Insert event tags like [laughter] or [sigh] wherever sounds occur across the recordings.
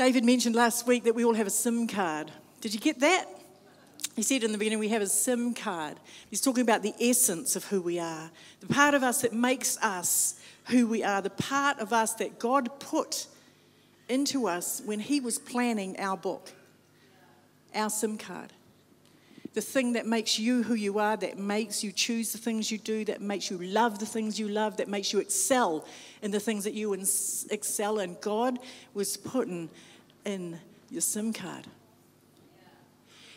David mentioned last week that we all have a SIM card. Did you get that? He said in the beginning, we have a SIM card. He's talking about the essence of who we are, the part of us that makes us who we are, the part of us that God put into us when He was planning our book, our SIM card. The thing that makes you who you are, that makes you choose the things you do, that makes you love the things you love, that makes you excel in the things that you excel in. God was putting in your SIM card.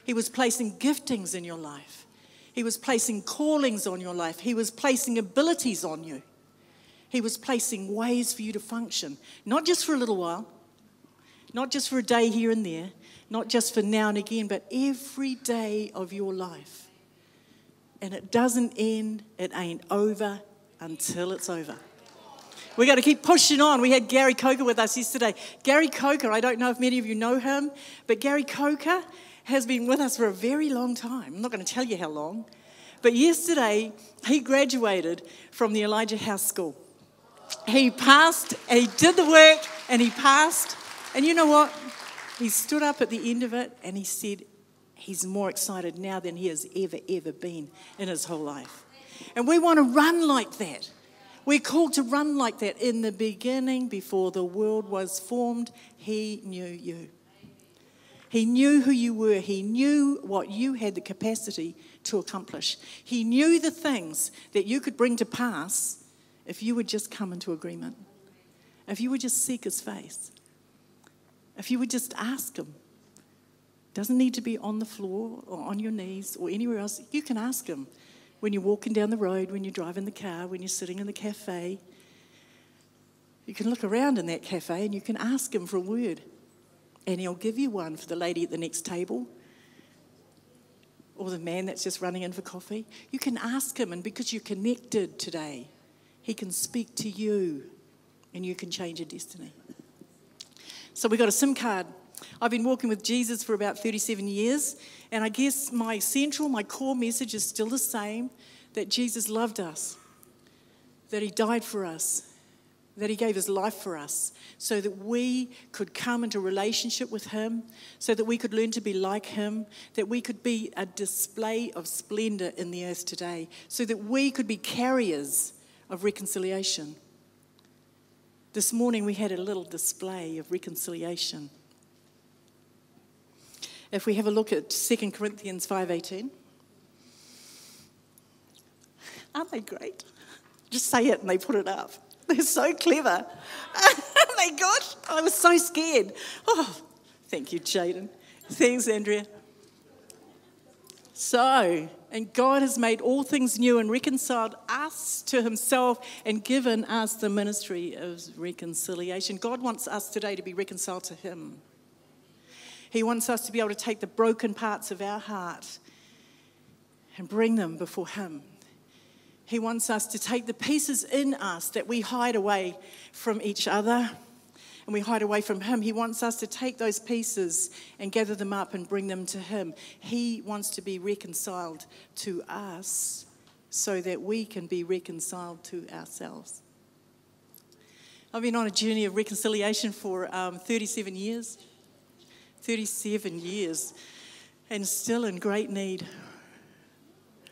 He was placing giftings in your life. He was placing callings on your life. He was placing abilities on you. He was placing ways for you to function, not just for a little while, not just for a day here and there, not just for now and again, but every day of your life. And it doesn't end, it ain't over until it's over. We got to keep pushing on. We had Gary Coker with us yesterday. Gary Coker, I don't know if many of you know him, but Gary Coker has been with us for a very long time. I'm not going to tell you how long. But yesterday, he graduated from the Elijah House School. He passed, he did the work, and he passed. And you know what? He stood up at the end of it and he said, He's more excited now than he has ever, ever been in his whole life. And we want to run like that. We're called to run like that. In the beginning, before the world was formed, He knew you. He knew who you were. He knew what you had the capacity to accomplish. He knew the things that you could bring to pass if you would just come into agreement, if you would just seek his face, if you would just ask him. Doesn't need to be on the floor or on your knees or anywhere else. You can ask him when you're walking down the road, when you're driving the car, when you're sitting in the cafe. You can look around in that cafe and you can ask him for a word. And he'll give you one for the lady at the next table or the man that's just running in for coffee. You can ask him, and because you're connected today, he can speak to you and you can change your destiny. So we got a SIM card. I've been walking with Jesus for about 37 years, and I guess my central, my core message is still the same that Jesus loved us, that He died for us, that He gave His life for us, so that we could come into relationship with Him, so that we could learn to be like Him, that we could be a display of splendor in the earth today, so that we could be carriers of reconciliation. This morning we had a little display of reconciliation. If we have a look at 2 Corinthians 5:18. Aren't they great? Just say it and they put it up. They're so clever. oh [laughs] my gosh, I was so scared. Oh, thank you, Jaden. Thanks, Andrea. So, and God has made all things new and reconciled us to himself and given us the ministry of reconciliation. God wants us today to be reconciled to him. He wants us to be able to take the broken parts of our heart and bring them before him. He wants us to take the pieces in us that we hide away from each other and we hide away from Him. He wants us to take those pieces and gather them up and bring them to Him. He wants to be reconciled to us so that we can be reconciled to ourselves. I've been on a journey of reconciliation for um, 37 years. 37 years, and still in great need.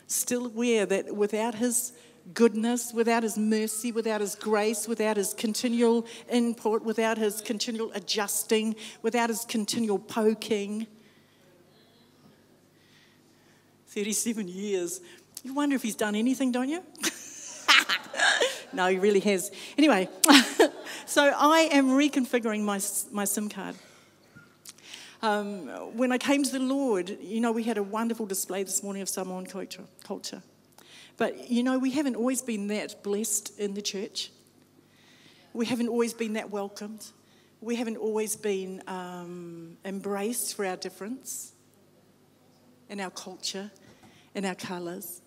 Still aware that without His goodness, without His mercy, without His grace, without His continual input, without His continual adjusting, without His continual poking. 37 years. You wonder if He's done anything, don't you? [laughs] no, He really has. Anyway, [laughs] so I am reconfiguring my, my SIM card. Um, when I came to the Lord, you know, we had a wonderful display this morning of Samoan culture. culture. But you know, we haven't always been that blessed in the church. We haven't always been that welcomed. We haven't always been um, embraced for our difference in our culture, in our colours.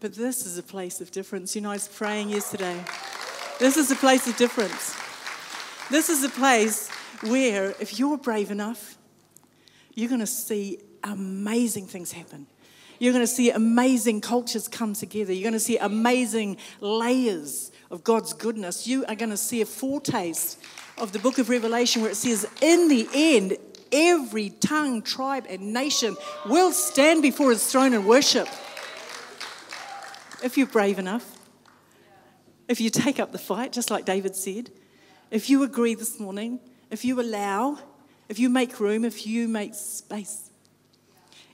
But this is a place of difference. You know, I was praying yesterday. This is a place of difference. This is a place where, if you're brave enough, you're going to see amazing things happen You're going to see amazing cultures come together. You're going to see amazing layers of God's goodness. You are going to see a foretaste of the book of Revelation where it says, in the end, every tongue, tribe, and nation will stand before his throne and worship. If you're brave enough, if you take up the fight, just like David said, if you agree this morning, if you allow, if you make room, if you make space,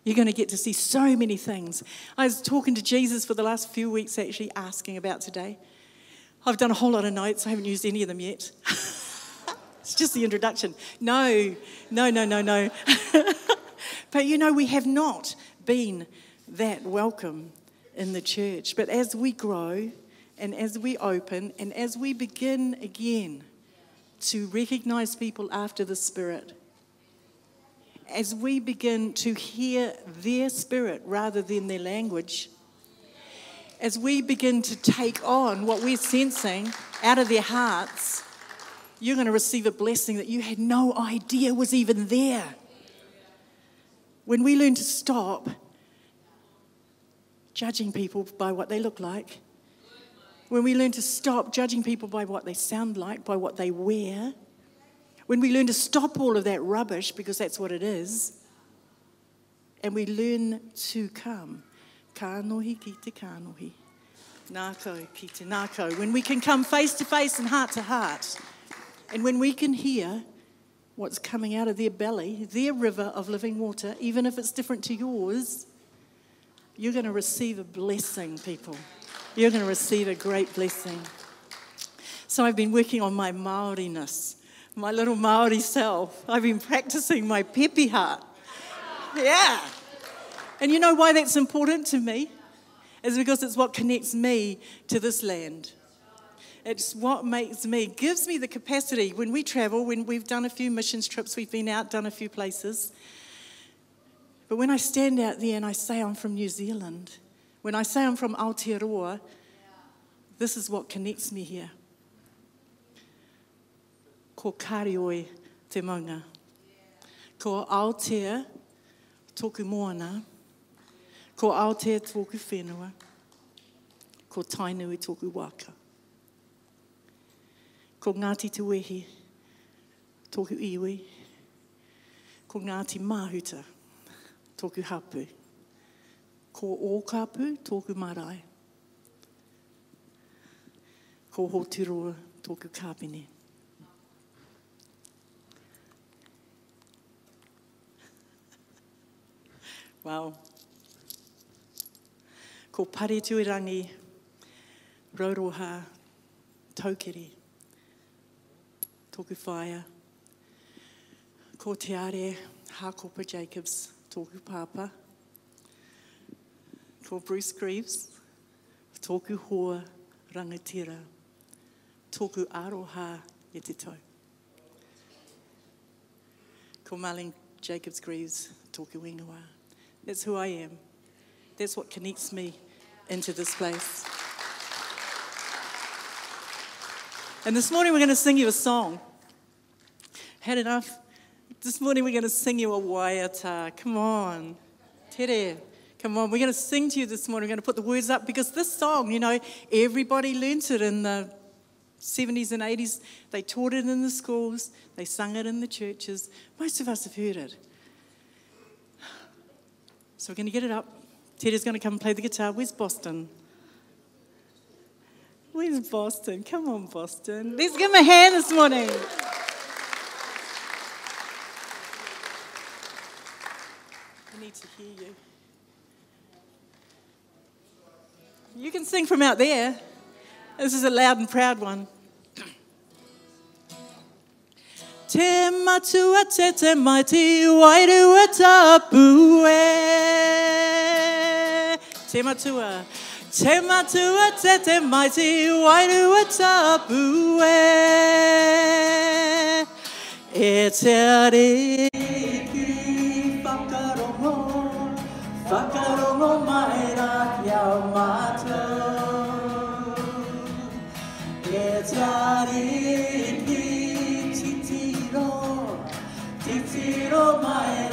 you're going to get to see so many things. I was talking to Jesus for the last few weeks, actually asking about today. I've done a whole lot of notes, I haven't used any of them yet. [laughs] it's just the introduction. No, no, no, no, no. [laughs] but you know, we have not been that welcome in the church. But as we grow and as we open and as we begin again, to recognize people after the Spirit. As we begin to hear their spirit rather than their language, as we begin to take on what we're sensing out of their hearts, you're going to receive a blessing that you had no idea was even there. When we learn to stop judging people by what they look like when we learn to stop judging people by what they sound like, by what they wear, when we learn to stop all of that rubbish, because that's what it is, and we learn to come. Kanohi ki te kanohi. Ngākau ki te ngākau. When we can come face to face and heart to heart, and when we can hear what's coming out of their belly, their river of living water, even if it's different to yours, you're going to receive a blessing, people you're going to receive a great blessing. So I've been working on my Maoriness, my little Maori self. I've been practicing my pepeha. Yeah. And you know why that's important to me? Is because it's what connects me to this land. It's what makes me, gives me the capacity when we travel, when we've done a few missions trips, we've been out, done a few places. But when I stand out there and I say I'm from New Zealand, when I say I'm from Aotearoa, this is what connects me here. Ko karioi te maunga. Ko Aotea tōku moana. Ko Aotea tōku whenua. Ko Tainui tōku waka. Ko Ngāti Te tōku iwi. Ko Ngāti Mahuta tōku hapu ko ōkapu tōku marae. Ko hoturoa tōku kāpine. Wow. Ko pare tuirangi, rauroha, taukiri, tōku whaia. Ko te are, Hakopa Jacobs, tōku pāpā ko Bruce Greaves, tōku hoa rangatira, tōku aroha e te tau. Ko Marlene Jacobs Greaves, tōku ingoa. That's who I am. That's what connects me into this place. And this morning we're going to sing you a song. Had enough? This morning we're going to sing you a waiata. Come on. Tere. Come on, we're going to sing to you this morning. We're going to put the words up because this song, you know, everybody learnt it in the 70s and 80s. They taught it in the schools, they sung it in the churches. Most of us have heard it. So we're going to get it up. Teddy's going to come and play the guitar. Where's Boston? Where's Boston? Come on, Boston. Let's give him a hand this morning. I need to hear you. You can sing from out there. This is a loud and proud one. Te matua te te maiti wairua tapu e. Te matua. Te matua te te maiti wairua tapu e. E te are ki whakarongo, whakarongo mai ra ki au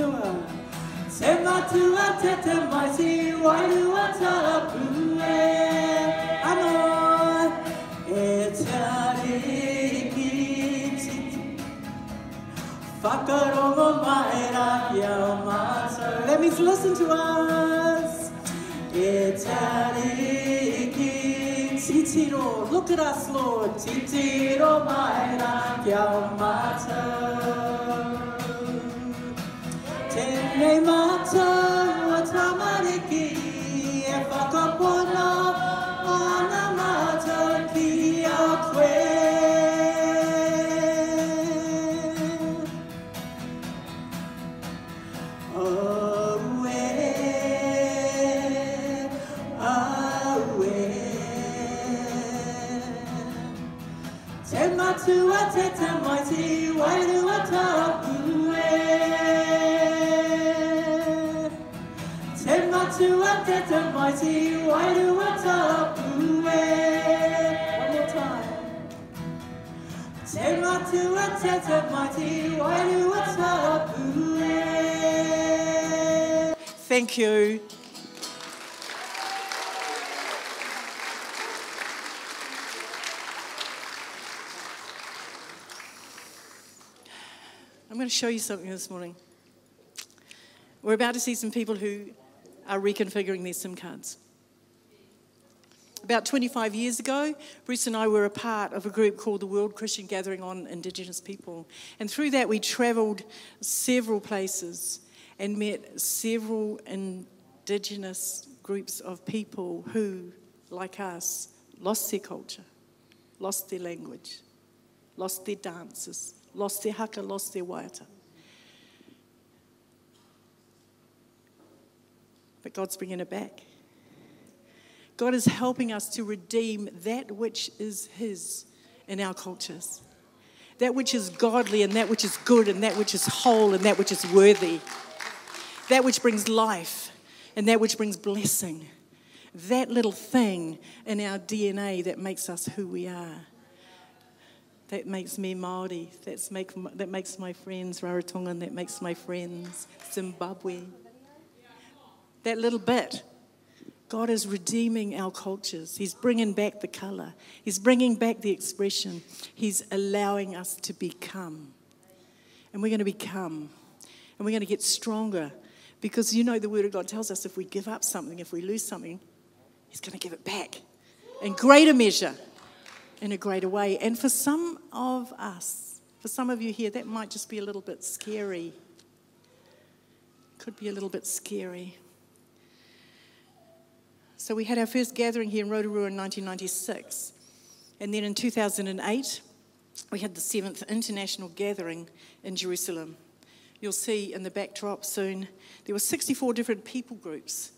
matua Se matua te te mighty wairu atapu e Ano E te ariki titi Whakarongo mai ra ki au mātou That means listen to us. E te ariki titiro Look at us Lord. Titiro mai ra ki au mātou Tēnei mātou a tamariki E whakapona ana mātou ki a koe. Te matua te te maiti wairua maiti wairua tapu e One more time te maiti wairua tapu e Thank you. I'm going to show you something this morning. We're about to see some people who are reconfiguring their SIM cards. About 25 years ago, Bruce and I were a part of a group called the World Christian Gathering on Indigenous People. And through that, we travelled several places and met several Indigenous groups of people who, like us, lost their culture, lost their language, lost their dances, lost their haka, lost their waiata. But God's bringing it back. God is helping us to redeem that which is His in our cultures. That which is godly and that which is good and that which is whole and that which is worthy. That which brings life and that which brings blessing. That little thing in our DNA that makes us who we are. That makes me Māori. That's make, that makes my friends Rarotongan. That makes my friends Zimbabwe. That little bit. God is redeeming our cultures. He's bringing back the colour. He's bringing back the expression. He's allowing us to become. And we're going to become. And we're going to get stronger. Because you know, the Word of God tells us if we give up something, if we lose something, He's going to give it back in greater measure, in a greater way. And for some of us, for some of you here, that might just be a little bit scary. Could be a little bit scary. So we had our first gathering here in Rotorua in 1996. And then in 2008, we had the seventh international gathering in Jerusalem. You'll see in the backdrop soon, there were 64 different people groups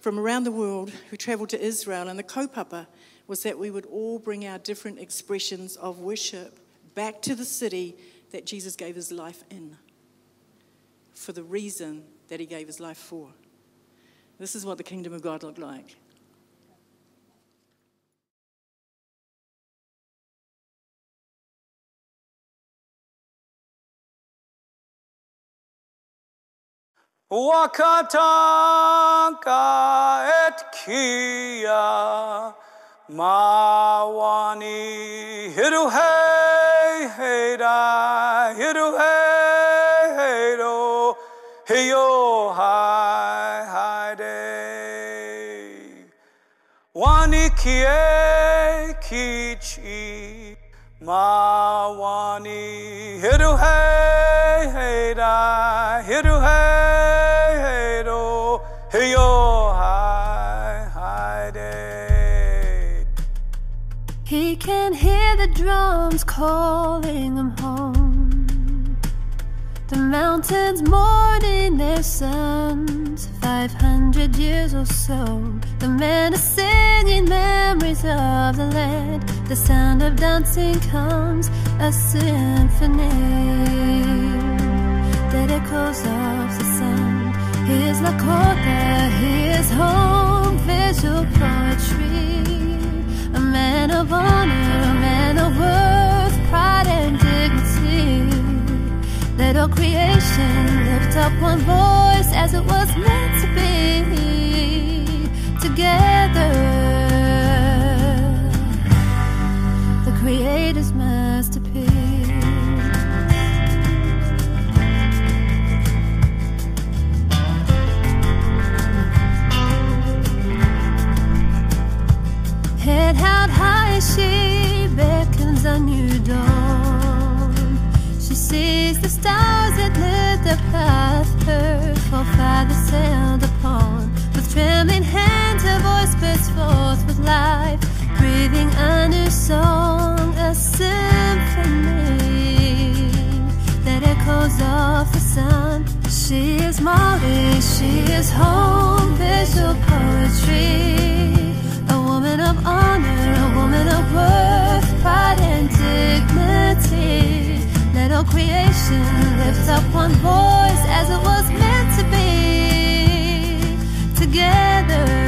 from around the world who travelled to Israel. And the kaupapa was that we would all bring our different expressions of worship back to the city that Jesus gave his life in for the reason that he gave his life for. This is what the kingdom of God looked like. Wakatanka et kia mawani hiru hey hey da hiru hey hey do hey kie kichi mawani hiru da hiru do He can hear the drums calling him home. The mountains mourning their sons, 500 years or so. The men are singing memories of the land. The sound of dancing comes, a symphony that echoes off the sun. Here's La his here's home, visual poetry. A man of honor, a man of worth, pride and dignity. Let all creation lift up one voice as it was meant together. The Creator's masterpiece. Head held high, she beckons a new dawn. She sees the stars that lit the path her forefathers sailed forth with life, breathing a new song, a symphony that echoes off the sun. She is Māori, she is home, visual poetry. A woman of honor, a woman of worth, pride and dignity. Let all creation lift up one voice as it was meant to be together.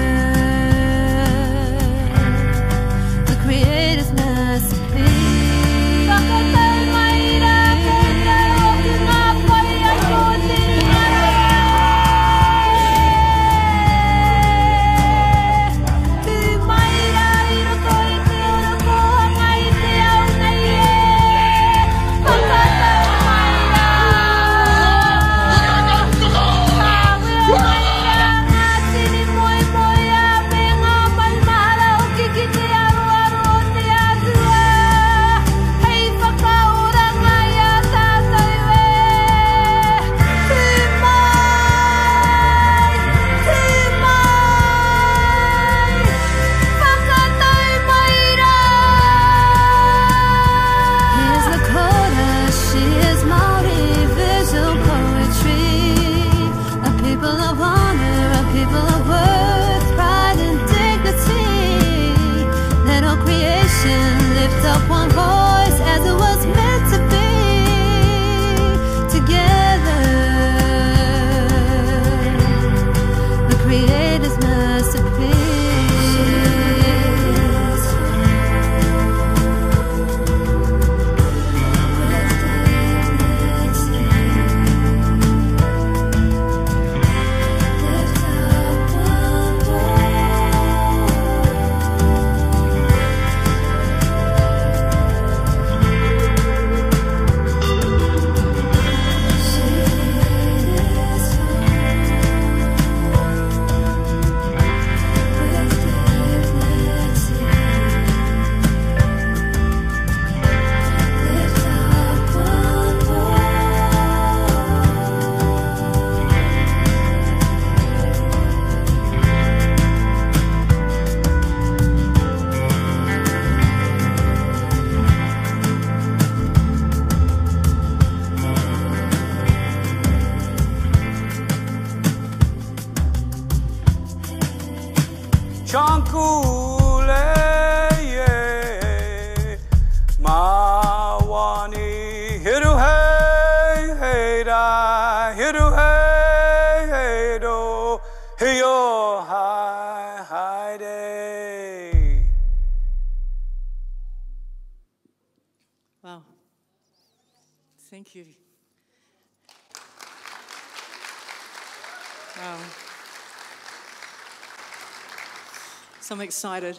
Excited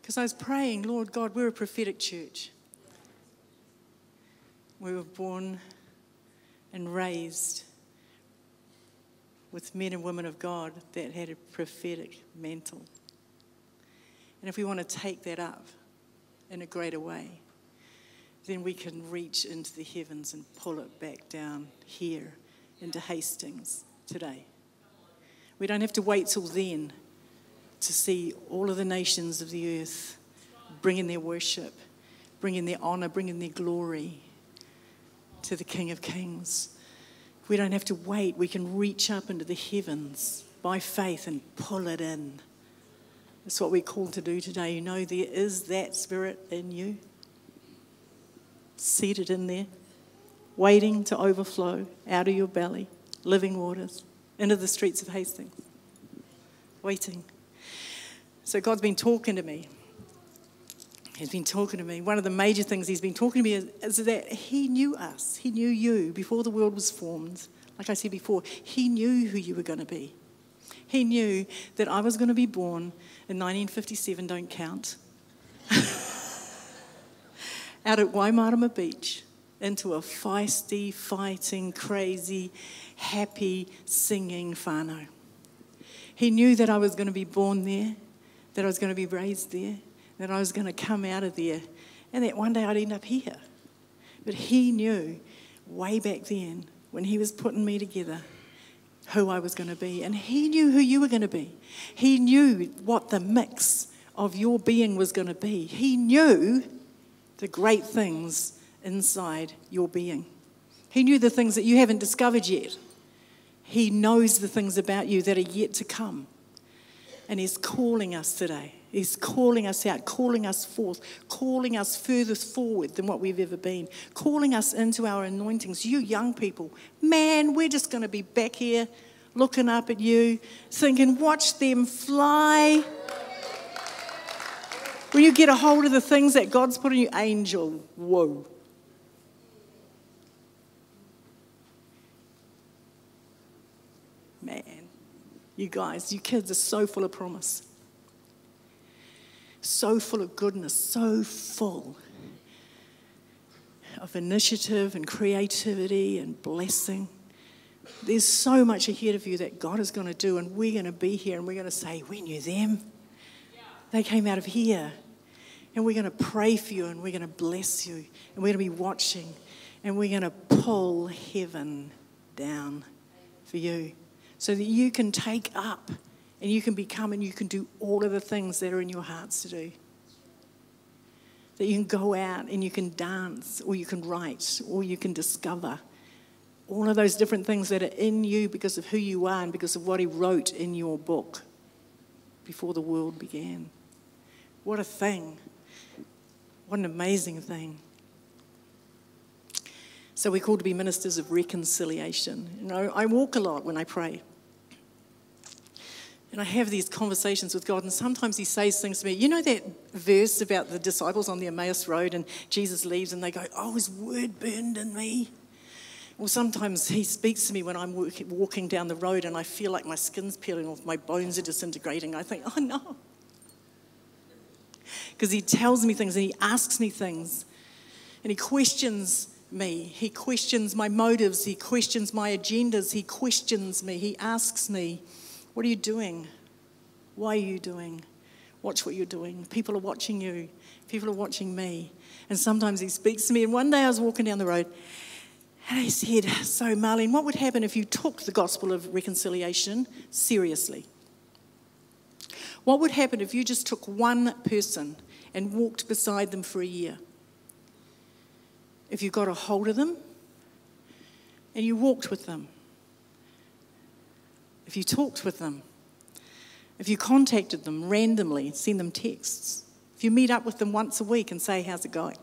because I was praying, Lord God, we're a prophetic church. We were born and raised with men and women of God that had a prophetic mantle. And if we want to take that up in a greater way, then we can reach into the heavens and pull it back down here into Hastings today. We don't have to wait till then to see all of the nations of the earth bringing their worship, bringing their honor, bringing their glory to the King of Kings. We don't have to wait. We can reach up into the heavens by faith and pull it in. That's what we're called to do today. You know, there is that spirit in you, seated in there, waiting to overflow out of your belly, living waters, into the streets of Hastings. Waiting. So God's been talking to me. He's been talking to me. One of the major things he's been talking to me is, is that he knew us. He knew you before the world was formed. Like I said before, he knew who you were going to be. He knew that I was going to be born in 1957, don't count, [laughs] out at Waimarama Beach into a feisty, fighting, crazy, happy, singing whānau. He knew that I was going to be born there, that I was going to be raised there, that I was going to come out of there, and that one day I'd end up here. But he knew way back then when he was putting me together who I was going to be. And he knew who you were going to be. He knew what the mix of your being was going to be. He knew the great things inside your being. He knew the things that you haven't discovered yet. He knows the things about you that are yet to come. And He's calling us today. He's calling us out, calling us forth, calling us further forward than what we've ever been, calling us into our anointings. You young people, man, we're just going to be back here looking up at you, thinking, watch them fly. When you get a hold of the things that God's put in you, angel, whoa. Man, you guys, you kids are so full of promise, so full of goodness, so full of initiative and creativity and blessing. There's so much ahead of you that God is going to do, and we're going to be here and we're going to say, We knew them. They came out of here. And we're going to pray for you and we're going to bless you. And we're going to be watching and we're going to pull heaven down for you so that you can take up and you can become and you can do all of the things that are in your hearts to do. That you can go out and you can dance or you can write or you can discover all of those different things that are in you because of who you are and because of what He wrote in your book before the world began. What a thing! What an amazing thing. So we're called to be ministers of reconciliation. You know, I walk a lot when I pray. And I have these conversations with God, and sometimes He says things to me. You know that verse about the disciples on the Emmaus Road, and Jesus leaves, and they go, Oh, His word burned in me. Well, sometimes He speaks to me when I'm walking down the road, and I feel like my skin's peeling off, my bones are disintegrating. I think, [laughs] Oh, no because he tells me things and he asks me things and he questions me. He questions my motives. He questions my agendas. He questions me. He asks me, What are you doing? Why are you doing? Watch what you're doing. People are watching you. People are watching me. And sometimes he speaks to me. And one day I was walking down the road and he said, So, Marlene, what would happen if you took the gospel of reconciliation seriously? What would happen if you just took one person and walked beside them for a year? If you got a hold of them and you walked with them, if you talked with them, if you contacted them randomly, send them texts, if you meet up with them once a week and say, How's it going?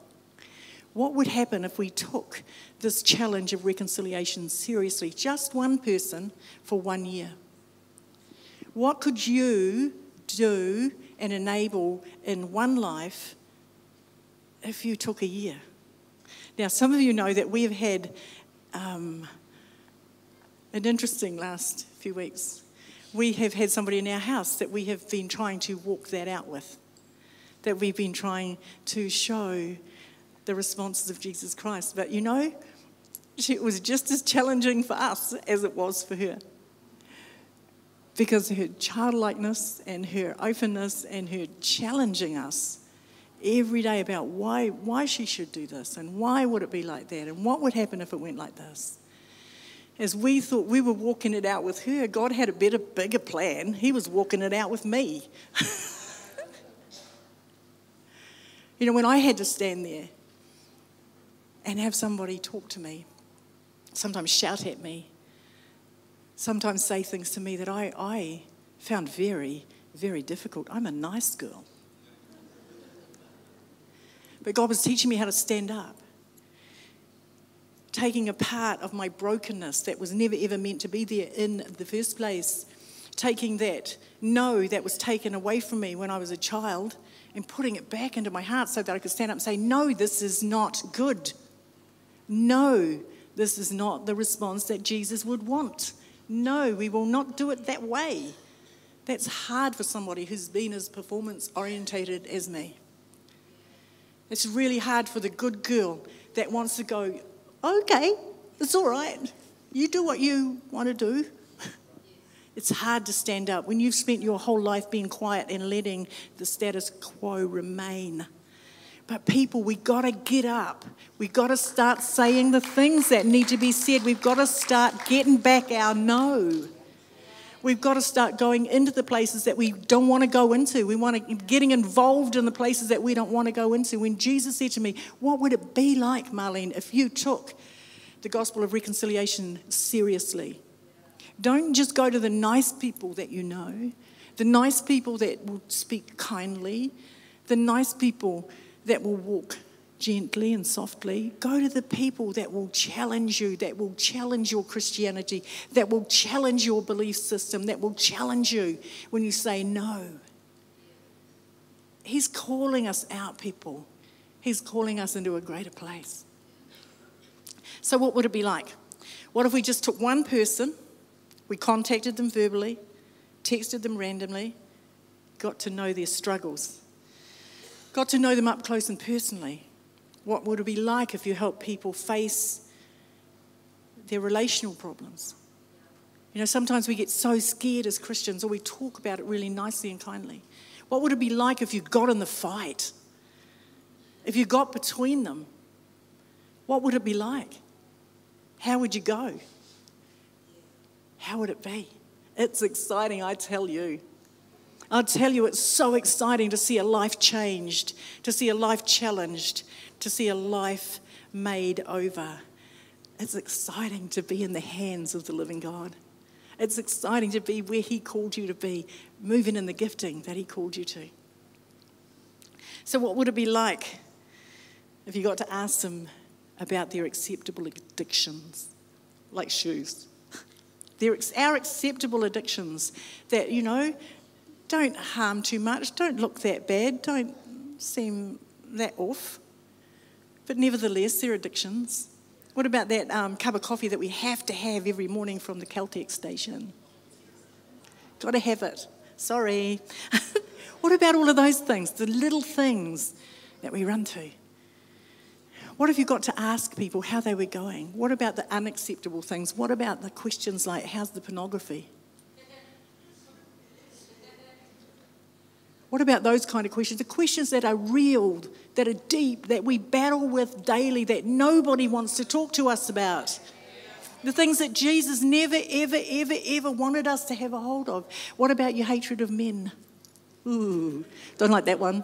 What would happen if we took this challenge of reconciliation seriously? Just one person for one year. What could you do and enable in one life if you took a year. Now, some of you know that we have had um, an interesting last few weeks. We have had somebody in our house that we have been trying to walk that out with, that we've been trying to show the responses of Jesus Christ. But you know, it was just as challenging for us as it was for her because her childlikeness and her openness and her challenging us every day about why, why she should do this and why would it be like that and what would happen if it went like this. As we thought we were walking it out with her, God had a better, bigger plan. He was walking it out with me. [laughs] you know, when I had to stand there and have somebody talk to me, sometimes shout at me, sometimes say things to me that I, I found very, very difficult. I'm a nice girl. But God was teaching me how to stand up, taking a part of my brokenness that was never ever meant to be there in the first place taking that no that was taken away from me when I was a child and putting it back into my heart so that I could stand up and say, No, this is not good. No, this is not the response that Jesus would want. No, we will not do it that way. That's hard for somebody who's been as performance orientated as me. It's really hard for the good girl that wants to go, okay, it's all right. You do what you want to do. [laughs] It's hard to stand up when you've spent your whole life being quiet and letting the status quo remain. But people, we got to get up. We got to start saying the things that need to be said. We've got to start getting back our no. We've got to start going into the places that we don't want to go into. We want to getting involved in the places that we don't want to go into. When Jesus said to me, "What would it be like, Marlene, if you took the gospel of reconciliation seriously?" Don't just go to the nice people that you know, the nice people that will speak kindly, the nice people that will walk gently and softly. Go to the people that will challenge you, that will challenge your Christianity, that will challenge your belief system, that will challenge you when you say no. He's calling us out, people. He's calling us into a greater place. So, what would it be like? What if we just took one person, we contacted them verbally, texted them randomly, got to know their struggles, got to know them up close and personally? What would it be like if you helped people face their relational problems? You know, sometimes we get so scared as Christians, or we talk about it really nicely and kindly. What would it be like if you got in the fight? If you got between them? What would it be like? How would you go? How would it be? It's exciting, I tell you. I tell you, it's so exciting to see a life changed, to see a life challenged, to see a life made over. It's exciting to be in the hands of the living God. It's exciting to be where He called you to be, moving in the gifting that He called you to. So, what would it be like if you got to ask them about their acceptable addictions, like shoes? [laughs] They're our acceptable addictions that, you know, don't harm too much, don't look that bad, don't seem that off. But nevertheless, they're addictions. What about that um, cup of coffee that we have to have every morning from the Caltex station? Got to have it. Sorry. [laughs] what about all of those things, the little things that we run to? What have you got to ask people how they were going? What about the unacceptable things? What about the questions like, how's the pornography? What about those kind of questions? The questions that are real, that are deep, that we battle with daily, that nobody wants to talk to us about. The things that Jesus never, ever, ever, ever wanted us to have a hold of. What about your hatred of men? Ooh, don't like that one.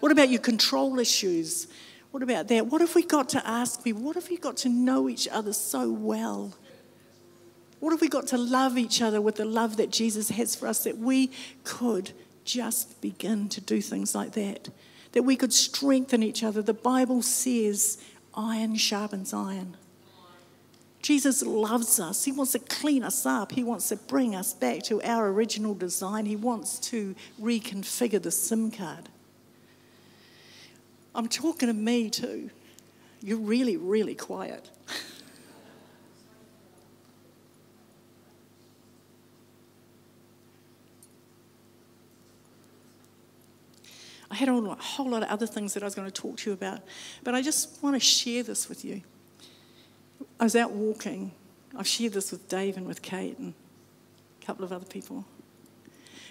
What about your control issues? What about that? What if we got to ask people, what if we got to know each other so well? What if we got to love each other with the love that Jesus has for us that we could just begin to do things like that. That we could strengthen each other. The Bible says iron sharpens iron. Jesus loves us. He wants to clean us up. He wants to bring us back to our original design. He wants to reconfigure the SIM card. I'm talking to me too. You're really, really quiet. [laughs] I had a whole lot of other things that I was going to talk to you about, but I just want to share this with you. I was out walking. I've shared this with Dave and with Kate and a couple of other people.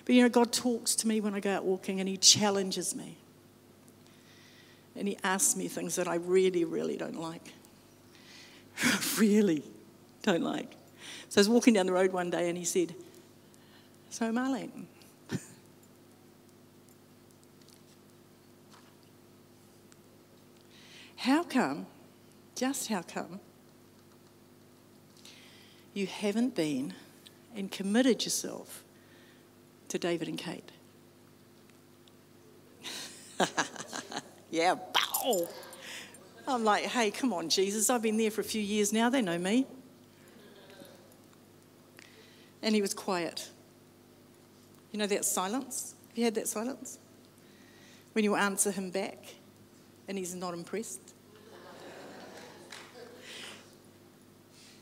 But you know, God talks to me when I go out walking and He challenges me. And He asks me things that I really, really don't like. [laughs] really don't like. So I was walking down the road one day and He said, So, Marlene, How come, just how come, you haven't been and committed yourself to David and Kate? [laughs] yeah, bow. I'm like, hey, come on, Jesus. I've been there for a few years now. They know me. And he was quiet. You know that silence? Have you had that silence? When you answer him back and he's not impressed?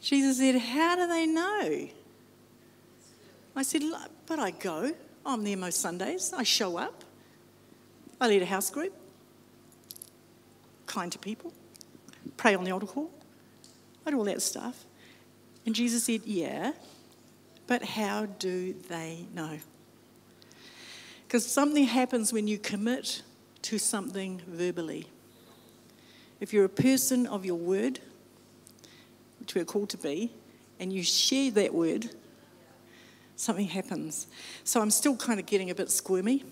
Jesus said, How do they know? I said, But I go. I'm there most Sundays. I show up. I lead a house group. Kind to people. Pray on the altar call. I do all that stuff. And Jesus said, Yeah, but how do they know? Because something happens when you commit to something verbally. If you're a person of your word, which we're called to be, and you share that word, something happens. So I'm still kind of getting a bit squirmy.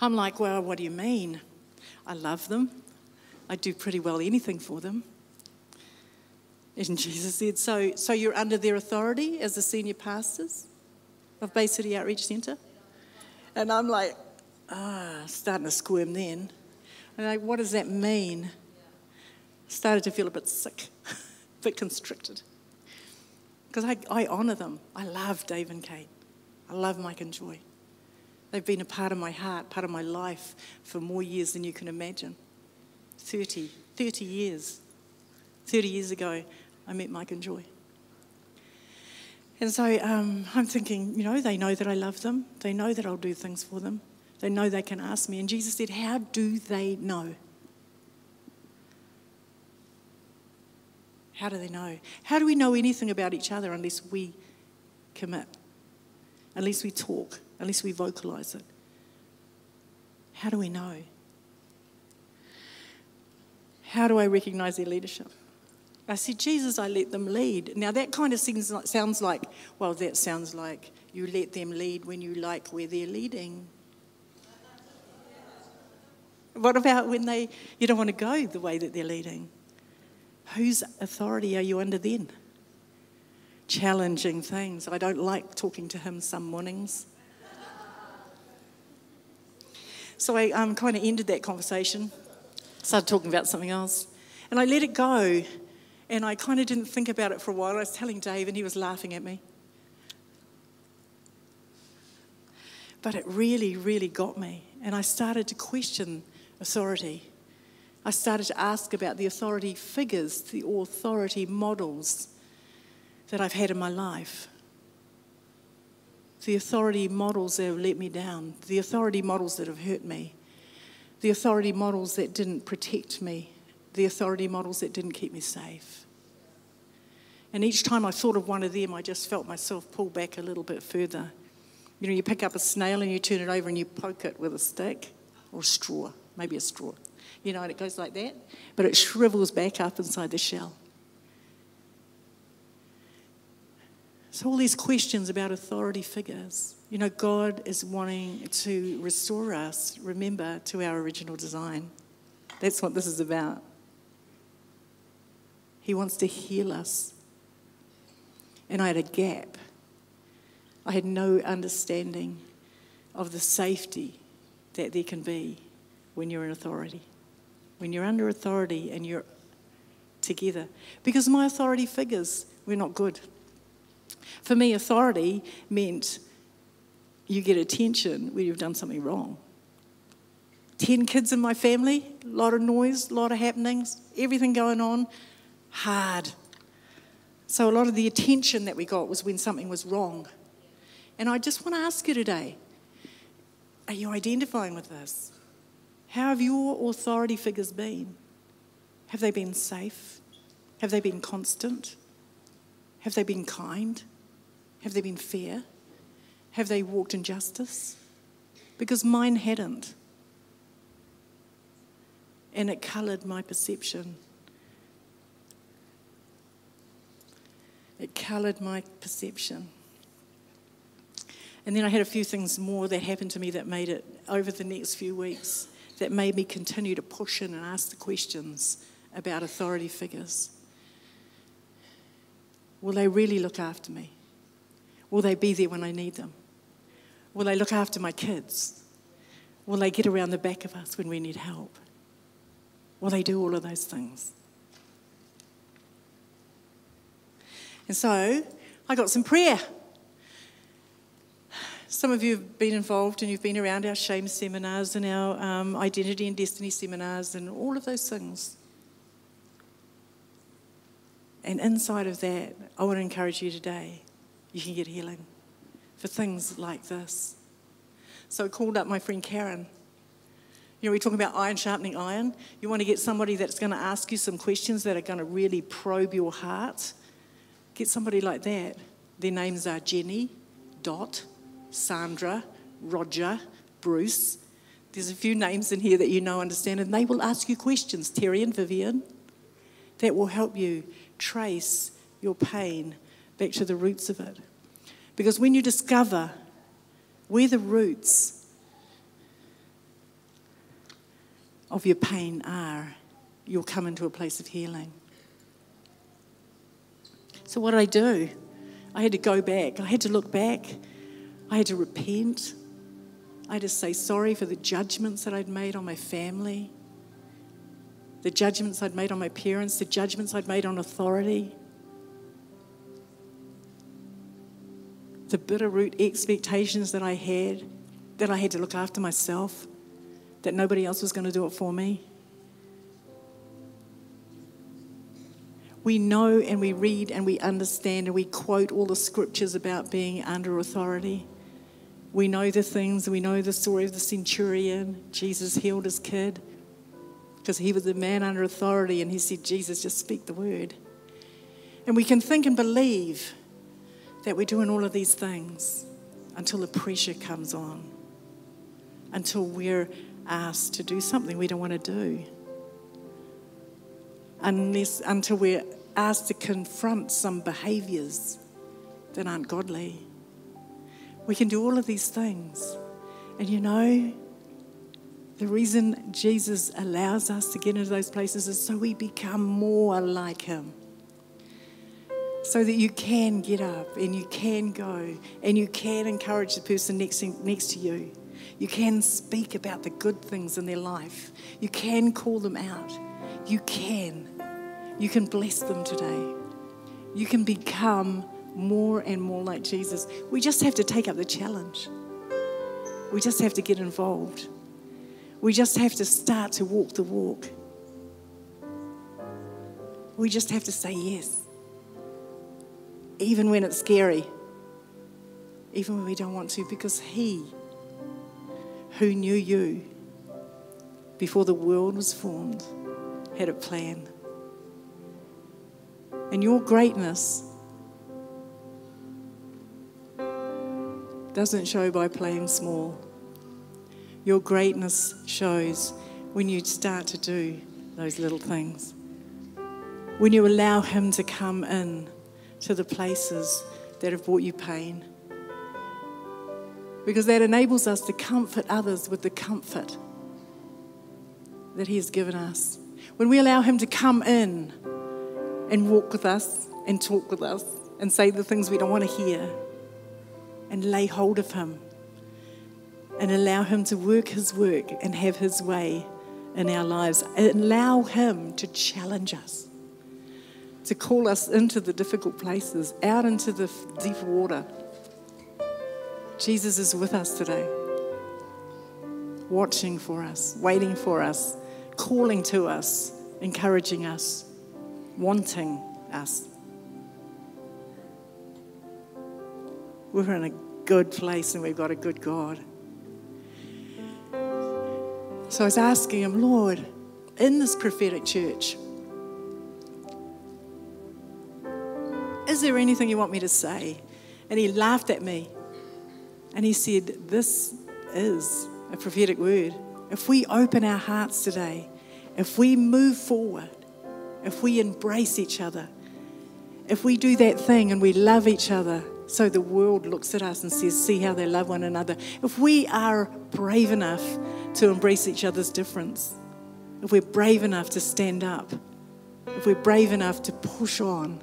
I'm like, well, what do you mean? I love them. I do pretty well anything for them. And Jesus said, so, so you're under their authority as the senior pastors of Bay City Outreach Centre? And I'm like, ah, starting to squirm then. And like, what does that mean? Started to feel a bit sick, a [laughs] bit constricted. Because I, I honour them. I love Dave and Kate. I love Mike and Joy. They've been a part of my heart, part of my life for more years than you can imagine. 30, 30 years. 30 years ago, I met Mike and Joy. And so um, I'm thinking, you know, they know that I love them. They know that I'll do things for them. They know they can ask me. And Jesus said, How do they know? How do they know? How do we know anything about each other unless we commit? Unless we talk? Unless we vocalize it? How do we know? How do I recognize their leadership? I said, Jesus, I let them lead. Now, that kind of like, sounds like, well, that sounds like you let them lead when you like where they're leading. What about when they, you don't want to go the way that they're leading? Whose authority are you under then? Challenging things. I don't like talking to him some mornings. So I um, kind of ended that conversation, started talking about something else, and I let it go. And I kind of didn't think about it for a while. I was telling Dave, and he was laughing at me. But it really, really got me. And I started to question authority. I started to ask about the authority figures, the authority models that I've had in my life. The authority models that have let me down, the authority models that have hurt me, the authority models that didn't protect me, the authority models that didn't keep me safe. And each time I thought of one of them, I just felt myself pull back a little bit further. You know, you pick up a snail and you turn it over and you poke it with a stick or a straw, maybe a straw. You know, and it goes like that, but it shrivels back up inside the shell. So, all these questions about authority figures, you know, God is wanting to restore us, remember, to our original design. That's what this is about. He wants to heal us. And I had a gap. I had no understanding of the safety that there can be when you're in authority. When you're under authority and you're together. Because my authority figures were not good. For me, authority meant you get attention when you've done something wrong. 10 kids in my family, a lot of noise, a lot of happenings, everything going on hard. So a lot of the attention that we got was when something was wrong. And I just want to ask you today are you identifying with this? How have your authority figures been? Have they been safe? Have they been constant? Have they been kind? Have they been fair? Have they walked in justice? Because mine hadn't. And it coloured my perception It coloured my perception. And then I had a few things more that happened to me that made it over the next few weeks that made me continue to push in and ask the questions about authority figures. Will they really look after me? Will they be there when I need them? Will they look after my kids? Will they get around the back of us when we need help? Will they do all of those things? And so I got some prayer. Some of you have been involved and you've been around our shame seminars and our um, identity and destiny seminars and all of those things. And inside of that, I want to encourage you today, you can get healing for things like this. So I called up my friend Karen. You know, we're talking about iron sharpening iron. You want to get somebody that's going to ask you some questions that are going to really probe your heart. Get somebody like that. Their names are Jenny, Dot, Sandra, Roger, Bruce. There's a few names in here that you know, understand, and they will ask you questions, Terry and Vivian, that will help you trace your pain back to the roots of it. Because when you discover where the roots of your pain are, you'll come into a place of healing. So, what did I do? I had to go back. I had to look back. I had to repent. I had to say sorry for the judgments that I'd made on my family, the judgments I'd made on my parents, the judgments I'd made on authority, the bitter root expectations that I had, that I had to look after myself, that nobody else was going to do it for me. We know and we read and we understand and we quote all the scriptures about being under authority. We know the things, we know the story of the centurion. Jesus healed his kid because he was a man under authority and he said, Jesus, just speak the word. And we can think and believe that we're doing all of these things until the pressure comes on, until we're asked to do something we don't want to do unless until we're asked to confront some behaviors that aren't godly. We can do all of these things. And you know, the reason Jesus allows us to get into those places is so we become more like Him. So that you can get up and you can go and you can encourage the person next, next to you. You can speak about the good things in their life. You can call them out. You can. You can bless them today. You can become more and more like Jesus. We just have to take up the challenge. We just have to get involved. We just have to start to walk the walk. We just have to say yes. Even when it's scary. Even when we don't want to, because He who knew you before the world was formed had a plan. And your greatness doesn't show by playing small. Your greatness shows when you start to do those little things. When you allow Him to come in to the places that have brought you pain. Because that enables us to comfort others with the comfort that He has given us. When we allow Him to come in and walk with us and talk with us and say the things we don't want to hear and lay hold of Him and allow Him to work His work and have His way in our lives. Allow Him to challenge us, to call us into the difficult places, out into the deep water. Jesus is with us today, watching for us, waiting for us, calling to us, encouraging us wanting us. We're in a good place and we've got a good God. So I was asking him, Lord, in this prophetic church, is there anything you want me to say? And he laughed at me and he said, This is a prophetic word. If we open our hearts today, if we move forward, if we embrace each other, if we do that thing and we love each other so the world looks at us and says, see how they love one another, if we are brave enough to embrace each other's difference, if we're brave enough to stand up, if we're brave enough to push on,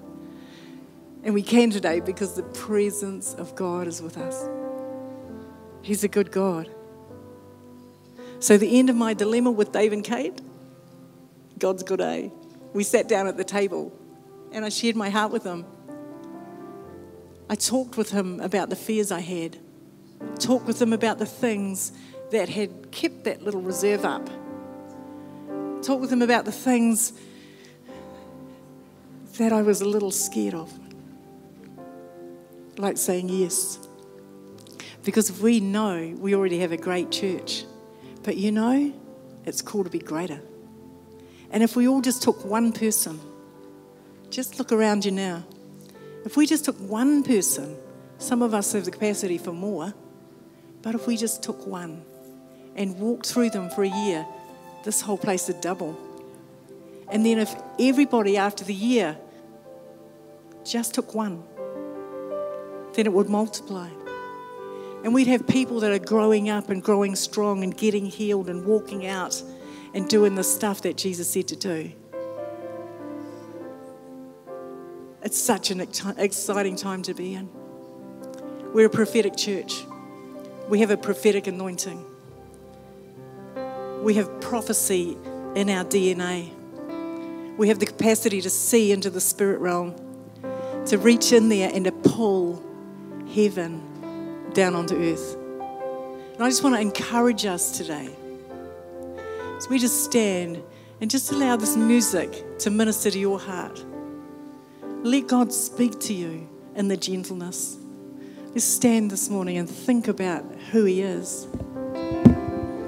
and we can today because the presence of God is with us. He's a good God. So, the end of my dilemma with Dave and Kate, God's good, eh? we sat down at the table and I shared my heart with him. I talked with him about the fears I had. talked with him about the things that had kept that little reserve up. talked with him about the things that I was a little scared of. Like saying yes. Because we know we already have a great church, but you know, it's called to be greater. And if we all just took one person, just look around you now. If we just took one person, some of us have the capacity for more, but if we just took one and walked through them for a year, this whole place would double. And then if everybody after the year just took one, then it would multiply. And we'd have people that are growing up and growing strong and getting healed and walking out and doing the stuff that Jesus said to do. It's such an exciting time to be in. We're a prophetic church. We have a prophetic anointing. We have prophecy in our DNA. We have the capacity to see into the spirit realm, to reach in there and to pull heaven down onto earth. And I just want to encourage us today. So we just stand and just allow this music to minister to your heart. Let God speak to you in the gentleness. Just stand this morning and think about who He is.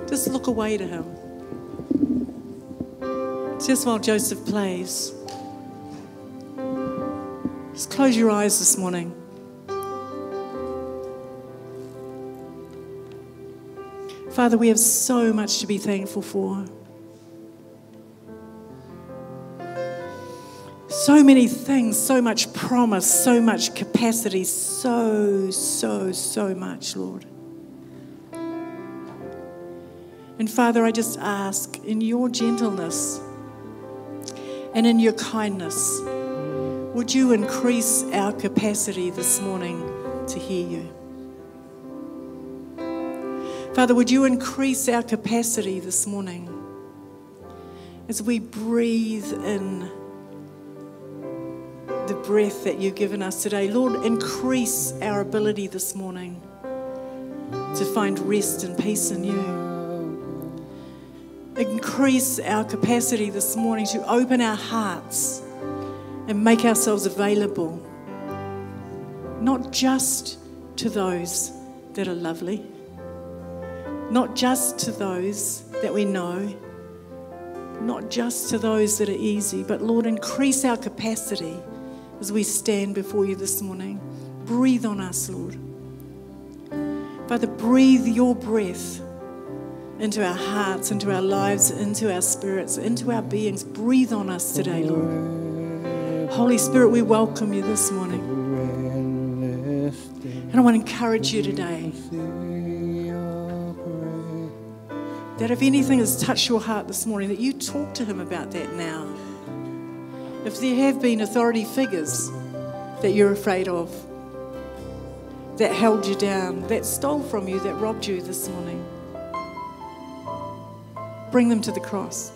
Just look away to Him. Just while Joseph plays, just close your eyes this morning. Father, we have so much to be thankful for. So many things, so much promise, so much capacity, so, so, so much, Lord. And Father, I just ask in your gentleness and in your kindness, would you increase our capacity this morning to hear you? Father, would you increase our capacity this morning as we breathe in the breath that you've given us today? Lord, increase our ability this morning to find rest and peace in you. Increase our capacity this morning to open our hearts and make ourselves available, not just to those that are lovely not just to those that we know, not just to those that are easy, but Lord, increase our capacity as we stand before you this morning. Breathe on us, Lord. Father, breathe your breath into our hearts, into our lives, into our spirits, into our beings. Breathe on us today, Lord. Holy Spirit, we welcome you this morning. And I want to encourage you today that if anything has touched your heart this morning, that you talk to Him about that now. If there have been authority figures that you're afraid of, that held you down, that stole from you, that robbed you this morning, bring them to the cross.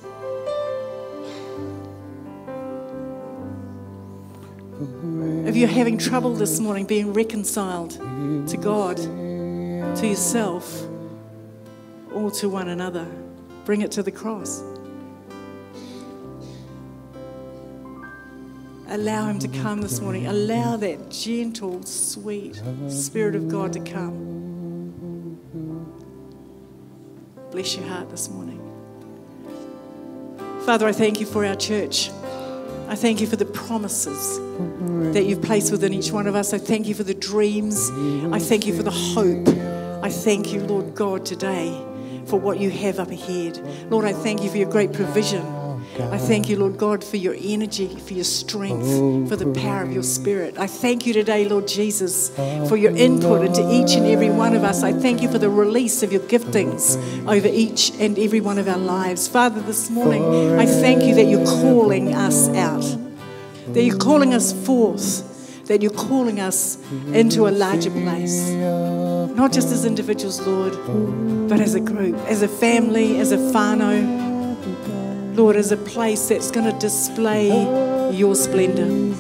If you're having trouble this morning being reconciled to God, to yourself, or to one another. Bring it to the cross. Allow Him to come this morning. Allow that gentle, sweet Spirit of God to come. Bless your heart this morning. Father, I thank you for our church. I thank you for the promises that you've placed within each one of us. I thank you for the dreams. I thank you for the hope. I thank you, Lord God, today for what you have up ahead. Lord, I thank you for your great provision. I thank you, Lord God, for your energy, for your strength, oh, for the power of your spirit. I thank you today, Lord Jesus, oh, for your input into each and every one of us. I thank you for the release of your giftings over each and every one of our lives. Father, this morning, I thank you that you're calling us out, that you're calling us forth that you're calling us into a larger place. Not just as individuals, Lord, but as a group, as a family, as a whānau. Lord, as a place that's going to display your splendor.